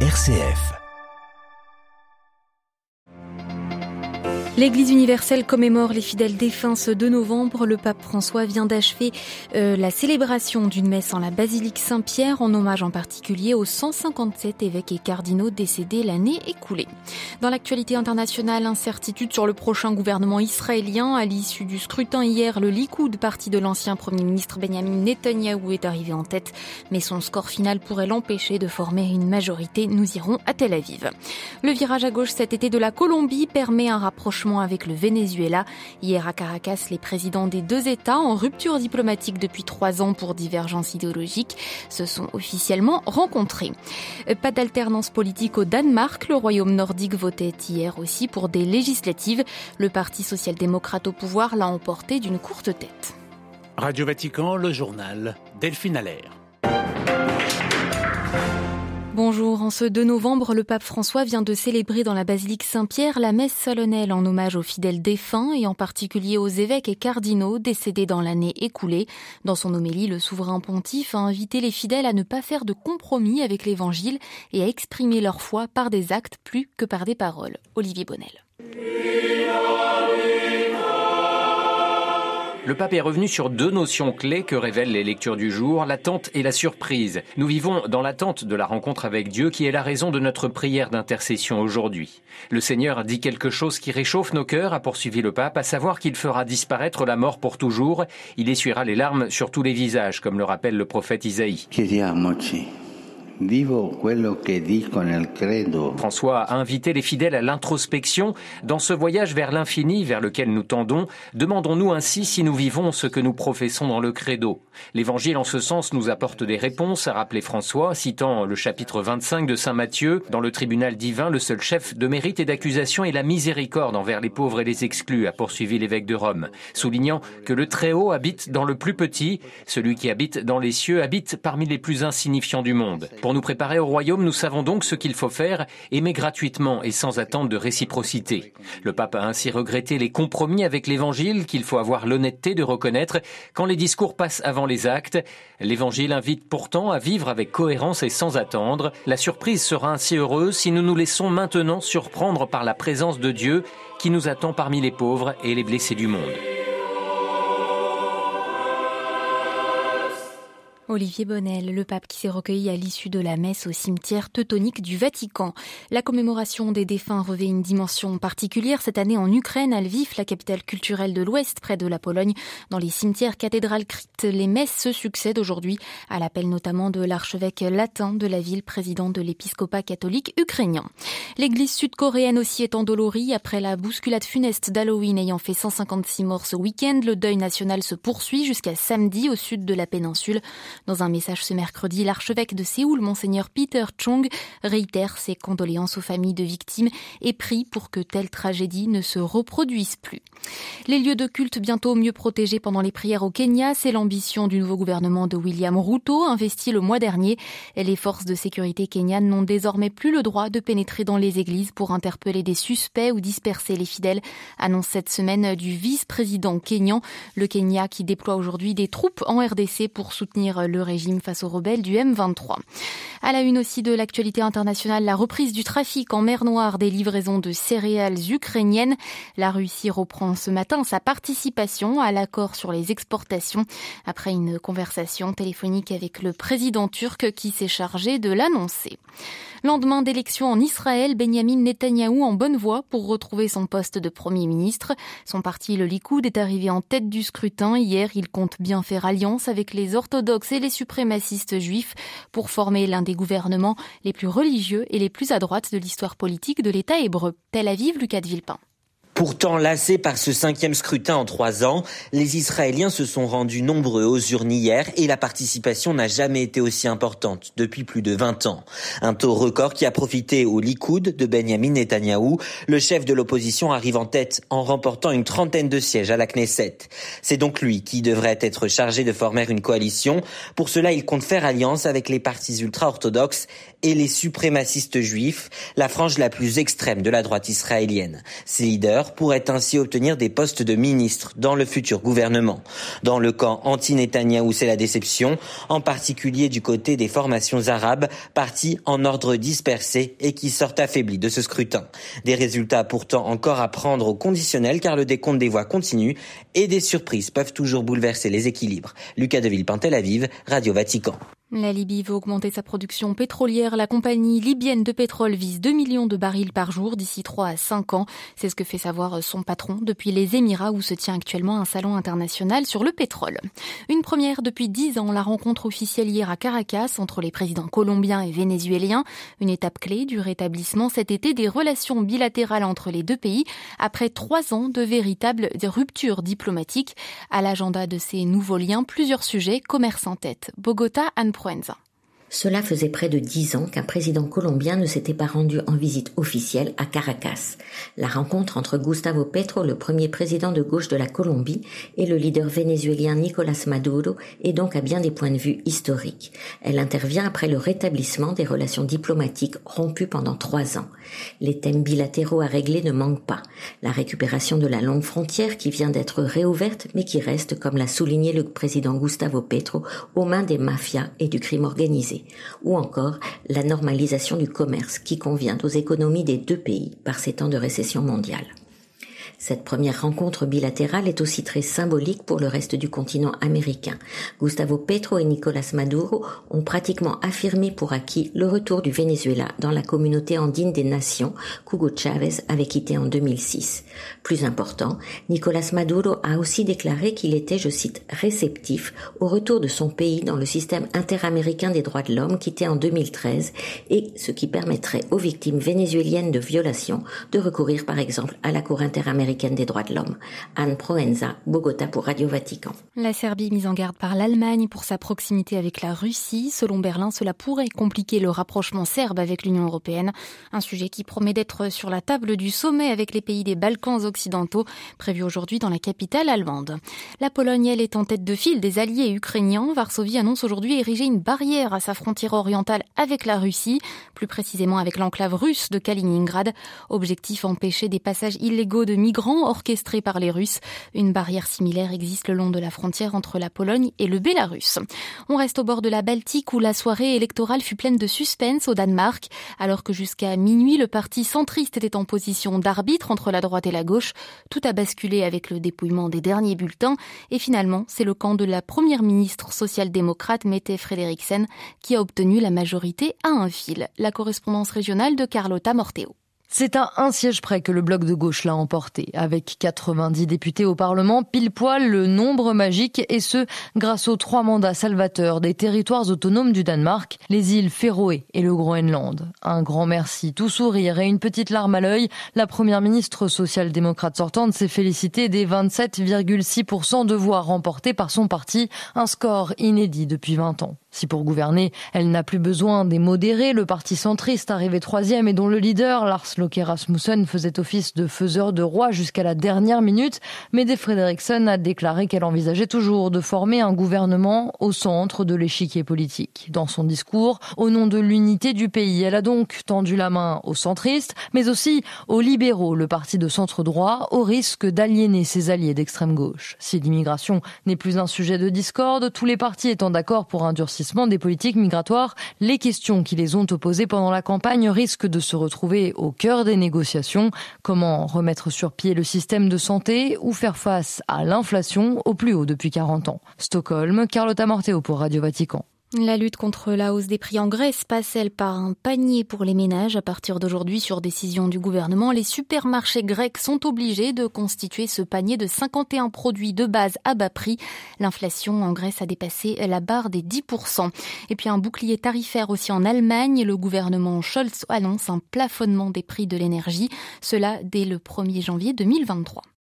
RCF. L'Église universelle commémore les fidèles défunts ce 2 novembre. Le pape François vient d'achever euh, la célébration d'une messe en la basilique Saint-Pierre en hommage en particulier aux 157 évêques et cardinaux décédés l'année écoulée. Dans l'actualité internationale, incertitude sur le prochain gouvernement israélien. À l'issue du scrutin hier, le Likoud, parti de l'ancien Premier ministre Benjamin Netanyahou, est arrivé en tête, mais son score final pourrait l'empêcher de former une majorité. Nous irons à Tel Aviv. Le virage à gauche cet été de la Colombie permet un rapprochement avec le Venezuela. Hier à Caracas, les présidents des deux États, en rupture diplomatique depuis trois ans pour divergences idéologiques, se sont officiellement rencontrés. Pas d'alternance politique au Danemark. Le royaume nordique votait hier aussi pour des législatives. Le Parti social-démocrate au pouvoir l'a emporté d'une courte tête. Radio Vatican, le journal Delphine Allaire. Bonjour, en ce 2 novembre, le pape François vient de célébrer dans la basilique Saint-Pierre la messe solennelle en hommage aux fidèles défunts et en particulier aux évêques et cardinaux décédés dans l'année écoulée. Dans son homélie, le souverain pontife a invité les fidèles à ne pas faire de compromis avec l'évangile et à exprimer leur foi par des actes plus que par des paroles. Olivier Bonnel. Le pape est revenu sur deux notions clés que révèlent les lectures du jour, l'attente et la surprise. Nous vivons dans l'attente de la rencontre avec Dieu qui est la raison de notre prière d'intercession aujourd'hui. Le Seigneur dit quelque chose qui réchauffe nos cœurs, a poursuivi le pape, à savoir qu'il fera disparaître la mort pour toujours. Il essuiera les larmes sur tous les visages, comme le rappelle le prophète Isaïe. François a invité les fidèles à l'introspection. Dans ce voyage vers l'infini vers lequel nous tendons, demandons-nous ainsi si nous vivons ce que nous professons dans le credo. L'évangile en ce sens nous apporte des réponses, a rappelé François, citant le chapitre 25 de Saint Matthieu. Dans le tribunal divin, le seul chef de mérite et d'accusation est la miséricorde envers les pauvres et les exclus, a poursuivi l'évêque de Rome, soulignant que le Très-Haut habite dans le plus petit, celui qui habite dans les cieux habite parmi les plus insignifiants du monde. Pour nous préparer au royaume, nous savons donc ce qu'il faut faire, aimer gratuitement et sans attente de réciprocité. Le pape a ainsi regretté les compromis avec l'évangile qu'il faut avoir l'honnêteté de reconnaître quand les discours passent avant les actes. L'évangile invite pourtant à vivre avec cohérence et sans attendre. La surprise sera ainsi heureuse si nous nous laissons maintenant surprendre par la présence de Dieu qui nous attend parmi les pauvres et les blessés du monde. Olivier Bonnel, le pape qui s'est recueilli à l'issue de la messe au cimetière teutonique du Vatican. La commémoration des défunts revêt une dimension particulière cette année en Ukraine, à Lviv, la capitale culturelle de l'Ouest, près de la Pologne. Dans les cimetières cathédrales cryptes, les messes se succèdent aujourd'hui, à l'appel notamment de l'archevêque latin de la ville, président de l'épiscopat catholique ukrainien. L'église sud-coréenne aussi est endolorie après la bousculade funeste d'Halloween ayant fait 156 morts ce week-end. Le deuil national se poursuit jusqu'à samedi au sud de la péninsule. Dans un message ce mercredi, l'archevêque de Séoul, monseigneur Peter Chung, réitère ses condoléances aux familles de victimes et prie pour que telle tragédie ne se reproduise plus. Les lieux de culte bientôt mieux protégés pendant les prières au Kenya, c'est l'ambition du nouveau gouvernement de William Ruto, investi le mois dernier. Les forces de sécurité kenyanes n'ont désormais plus le droit de pénétrer dans les églises pour interpeller des suspects ou disperser les fidèles, annonce cette semaine du vice-président kenyan. Le Kenya qui déploie aujourd'hui des troupes en RDC pour soutenir le régime face aux rebelles du M23. À la une aussi de l'actualité internationale, la reprise du trafic en mer Noire des livraisons de céréales ukrainiennes. La Russie reprend ce matin sa participation à l'accord sur les exportations après une conversation téléphonique avec le président turc qui s'est chargé de l'annoncer. Lendemain d'élection en Israël, Benjamin Netanyahou en bonne voie pour retrouver son poste de Premier ministre. Son parti, le Likoud, est arrivé en tête du scrutin. Hier, il compte bien faire alliance avec les orthodoxes et les suprémacistes juifs pour former l'un des gouvernements les plus religieux et les plus à droite de l'histoire politique de l'État hébreu. Tel Aviv, Lucas de Villepin. Pourtant lassés par ce cinquième scrutin en trois ans, les Israéliens se sont rendus nombreux aux urnes hier et la participation n'a jamais été aussi importante depuis plus de 20 ans. Un taux record qui a profité au Likoud de Benjamin Netanyahou. Le chef de l'opposition arrive en tête en remportant une trentaine de sièges à la Knesset. C'est donc lui qui devrait être chargé de former une coalition. Pour cela, il compte faire alliance avec les partis ultra-orthodoxes et les suprémacistes juifs, la frange la plus extrême de la droite israélienne. Ses leaders leaders pourraient ainsi obtenir des postes de ministres dans le futur gouvernement. Dans le camp anti-Netanyahou, c'est la déception, en particulier du côté des formations arabes, partis en ordre dispersé et qui sortent affaiblis de ce scrutin. Des résultats pourtant encore à prendre au conditionnel car le décompte des voix continue et des surprises peuvent toujours bouleverser les équilibres. Lucas de Villepin, Aviv, Radio Vatican. La Libye veut augmenter sa production pétrolière. La compagnie libyenne de pétrole vise 2 millions de barils par jour d'ici 3 à 5 ans. C'est ce que fait savoir son patron depuis les Émirats où se tient actuellement un salon international sur le pétrole. Une première depuis 10 ans, la rencontre officielle hier à Caracas entre les présidents colombiens et vénézuéliens. Une étape clé du rétablissement cet été des relations bilatérales entre les deux pays après trois ans de véritables ruptures diplomatiques. À l'agenda de ces nouveaux liens, plusieurs sujets, commerce en tête. Bogota, influenza. Cela faisait près de dix ans qu'un président colombien ne s'était pas rendu en visite officielle à Caracas. La rencontre entre Gustavo Petro, le premier président de gauche de la Colombie, et le leader vénézuélien Nicolás Maduro est donc à bien des points de vue historique. Elle intervient après le rétablissement des relations diplomatiques rompues pendant trois ans. Les thèmes bilatéraux à régler ne manquent pas. La récupération de la longue frontière qui vient d'être réouverte mais qui reste, comme l'a souligné le président Gustavo Petro, aux mains des mafias et du crime organisé ou encore la normalisation du commerce qui convient aux économies des deux pays par ces temps de récession mondiale. Cette première rencontre bilatérale est aussi très symbolique pour le reste du continent américain. Gustavo Petro et Nicolas Maduro ont pratiquement affirmé pour acquis le retour du Venezuela dans la communauté andine des nations qu'Hugo Chavez avait quitté en 2006. Plus important, Nicolas Maduro a aussi déclaré qu'il était, je cite, réceptif au retour de son pays dans le système interaméricain des droits de l'homme quitté en 2013 et ce qui permettrait aux victimes vénézuéliennes de violations de recourir par exemple à la Cour interaméricaine des droits de l'homme. Anne Proenza, Bogota pour Radio Vatican. La Serbie mise en garde par l'Allemagne pour sa proximité avec la Russie. Selon Berlin, cela pourrait compliquer le rapprochement serbe avec l'Union européenne. Un sujet qui promet d'être sur la table du sommet avec les pays des Balkans occidentaux, prévu aujourd'hui dans la capitale allemande. La Pologne, elle, est en tête de file des alliés ukrainiens. Varsovie annonce aujourd'hui ériger une barrière à sa frontière orientale avec la Russie, plus précisément avec l'enclave russe de Kaliningrad. Objectif empêcher des passages illégaux de migrants migrants orchestrés par les Russes. Une barrière similaire existe le long de la frontière entre la Pologne et le Bélarus. On reste au bord de la Baltique où la soirée électorale fut pleine de suspense au Danemark, alors que jusqu'à minuit le parti centriste était en position d'arbitre entre la droite et la gauche. Tout a basculé avec le dépouillement des derniers bulletins et finalement c'est le camp de la première ministre social-démocrate Mette Frederiksen qui a obtenu la majorité à un fil. La correspondance régionale de Carlotta Morteo. C'est à un siège près que le bloc de gauche l'a emporté, avec 90 députés au Parlement, pile poil le nombre magique, et ce, grâce aux trois mandats salvateurs des territoires autonomes du Danemark, les îles Féroé et le Groenland. Un grand merci, tout sourire et une petite larme à l'œil, la première ministre social-démocrate sortante s'est félicitée des 27,6% de voix remportées par son parti, un score inédit depuis 20 ans. Si pour gouverner, elle n'a plus besoin des modérés, le parti centriste arrivé troisième et dont le leader, Lars Loke Rasmussen, faisait office de faiseur de roi jusqu'à la dernière minute, Mede Frederiksen a déclaré qu'elle envisageait toujours de former un gouvernement au centre de l'échiquier politique. Dans son discours, au nom de l'unité du pays, elle a donc tendu la main aux centristes, mais aussi aux libéraux, le parti de centre droit, au risque d'aliéner ses alliés d'extrême gauche. Si l'immigration n'est plus un sujet de discorde, tous les partis étant d'accord pour un des politiques migratoires, les questions qui les ont opposées pendant la campagne risquent de se retrouver au cœur des négociations. Comment remettre sur pied le système de santé ou faire face à l'inflation au plus haut depuis 40 ans? Stockholm, Carlotta Morteo pour Radio Vatican. La lutte contre la hausse des prix en Grèce passe-elle par un panier pour les ménages À partir d'aujourd'hui, sur décision du gouvernement, les supermarchés grecs sont obligés de constituer ce panier de 51 produits de base à bas prix. L'inflation en Grèce a dépassé la barre des 10%. Et puis un bouclier tarifaire aussi en Allemagne. Le gouvernement Scholz annonce un plafonnement des prix de l'énergie. Cela dès le 1er janvier 2023.